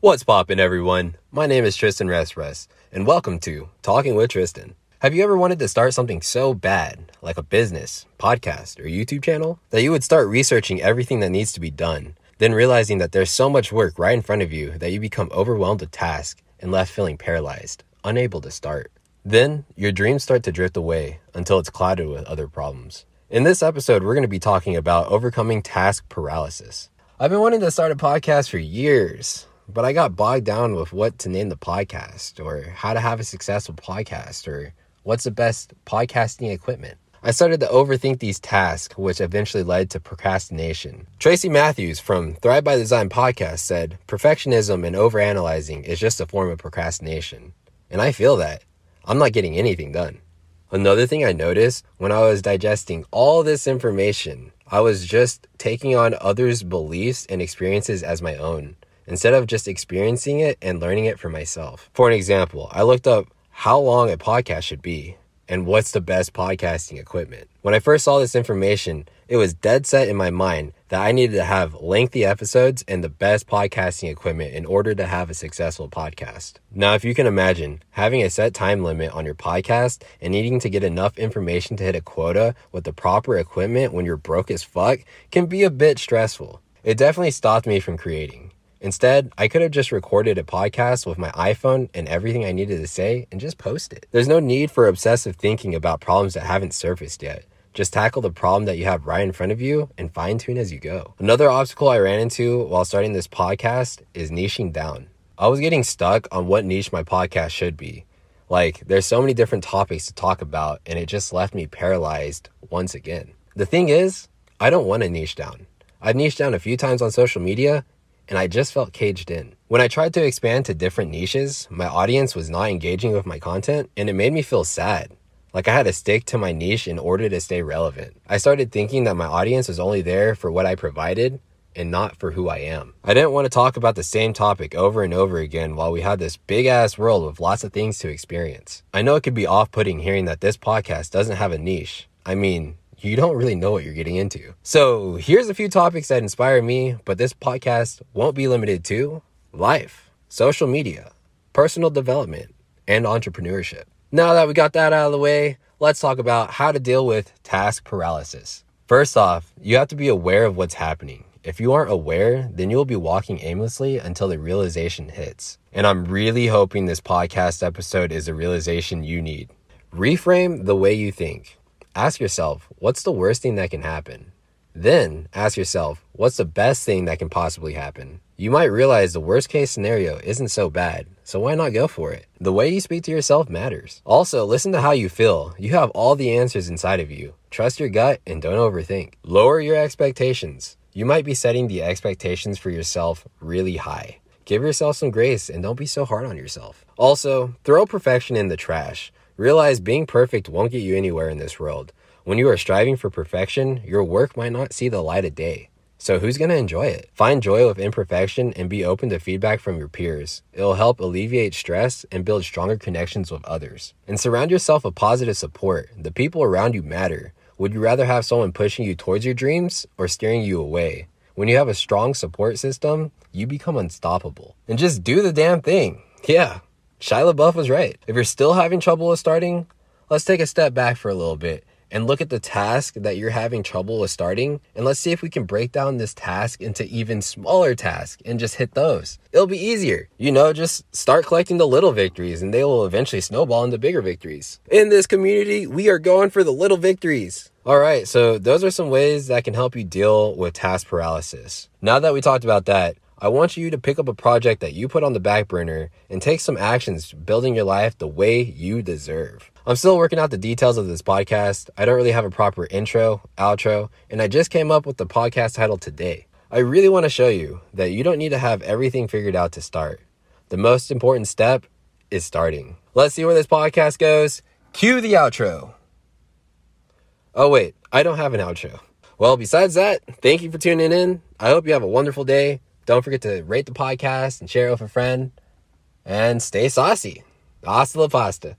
What's poppin', everyone? My name is Tristan Respress, and welcome to Talking with Tristan. Have you ever wanted to start something so bad, like a business, podcast, or YouTube channel, that you would start researching everything that needs to be done, then realizing that there's so much work right in front of you that you become overwhelmed with tasks and left feeling paralyzed, unable to start? Then your dreams start to drift away until it's clouded with other problems. In this episode, we're going to be talking about overcoming task paralysis. I've been wanting to start a podcast for years, but I got bogged down with what to name the podcast or how to have a successful podcast or what's the best podcasting equipment. I started to overthink these tasks, which eventually led to procrastination. Tracy Matthews from Thrive by Design podcast said, Perfectionism and overanalyzing is just a form of procrastination. And I feel that. I'm not getting anything done. Another thing I noticed when I was digesting all this information, I was just taking on others' beliefs and experiences as my own instead of just experiencing it and learning it for myself. For an example, I looked up how long a podcast should be and what's the best podcasting equipment. When I first saw this information, it was dead set in my mind that I needed to have lengthy episodes and the best podcasting equipment in order to have a successful podcast. Now, if you can imagine having a set time limit on your podcast and needing to get enough information to hit a quota with the proper equipment when you're broke as fuck can be a bit stressful. It definitely stopped me from creating. Instead, I could have just recorded a podcast with my iPhone and everything I needed to say and just post it. There's no need for obsessive thinking about problems that haven't surfaced yet. Just tackle the problem that you have right in front of you and fine tune as you go. Another obstacle I ran into while starting this podcast is niching down. I was getting stuck on what niche my podcast should be. Like, there's so many different topics to talk about, and it just left me paralyzed once again. The thing is, I don't want to niche down. I've niched down a few times on social media, and I just felt caged in. When I tried to expand to different niches, my audience was not engaging with my content, and it made me feel sad. Like I had to stick to my niche in order to stay relevant. I started thinking that my audience was only there for what I provided and not for who I am. I didn't want to talk about the same topic over and over again while we had this big ass world with lots of things to experience. I know it could be off putting hearing that this podcast doesn't have a niche. I mean, you don't really know what you're getting into. So, here's a few topics that inspire me, but this podcast won't be limited to life, social media, personal development, and entrepreneurship. Now that we got that out of the way, let's talk about how to deal with task paralysis. First off, you have to be aware of what's happening. If you aren't aware, then you'll be walking aimlessly until the realization hits. And I'm really hoping this podcast episode is a realization you need. Reframe the way you think. Ask yourself, what's the worst thing that can happen? Then ask yourself, what's the best thing that can possibly happen? You might realize the worst case scenario isn't so bad, so why not go for it? The way you speak to yourself matters. Also, listen to how you feel. You have all the answers inside of you. Trust your gut and don't overthink. Lower your expectations. You might be setting the expectations for yourself really high. Give yourself some grace and don't be so hard on yourself. Also, throw perfection in the trash. Realize being perfect won't get you anywhere in this world. When you are striving for perfection, your work might not see the light of day. So, who's going to enjoy it? Find joy with imperfection and be open to feedback from your peers. It'll help alleviate stress and build stronger connections with others. And surround yourself with positive support. The people around you matter. Would you rather have someone pushing you towards your dreams or steering you away? When you have a strong support system, you become unstoppable. And just do the damn thing. Yeah, Shia LaBeouf was right. If you're still having trouble with starting, let's take a step back for a little bit and look at the task that you're having trouble with starting. And let's see if we can break down this task into even smaller tasks and just hit those. It'll be easier. You know, just start collecting the little victories and they will eventually snowball into bigger victories. In this community, we are going for the little victories. All right, so those are some ways that can help you deal with task paralysis. Now that we talked about that, I want you to pick up a project that you put on the back burner and take some actions building your life the way you deserve. I'm still working out the details of this podcast. I don't really have a proper intro, outro, and I just came up with the podcast title today. I really want to show you that you don't need to have everything figured out to start. The most important step is starting. Let's see where this podcast goes. Cue the outro. Oh, wait, I don't have an outro. Well, besides that, thank you for tuning in. I hope you have a wonderful day. Don't forget to rate the podcast and share it with a friend. And stay saucy. Hasta la pasta.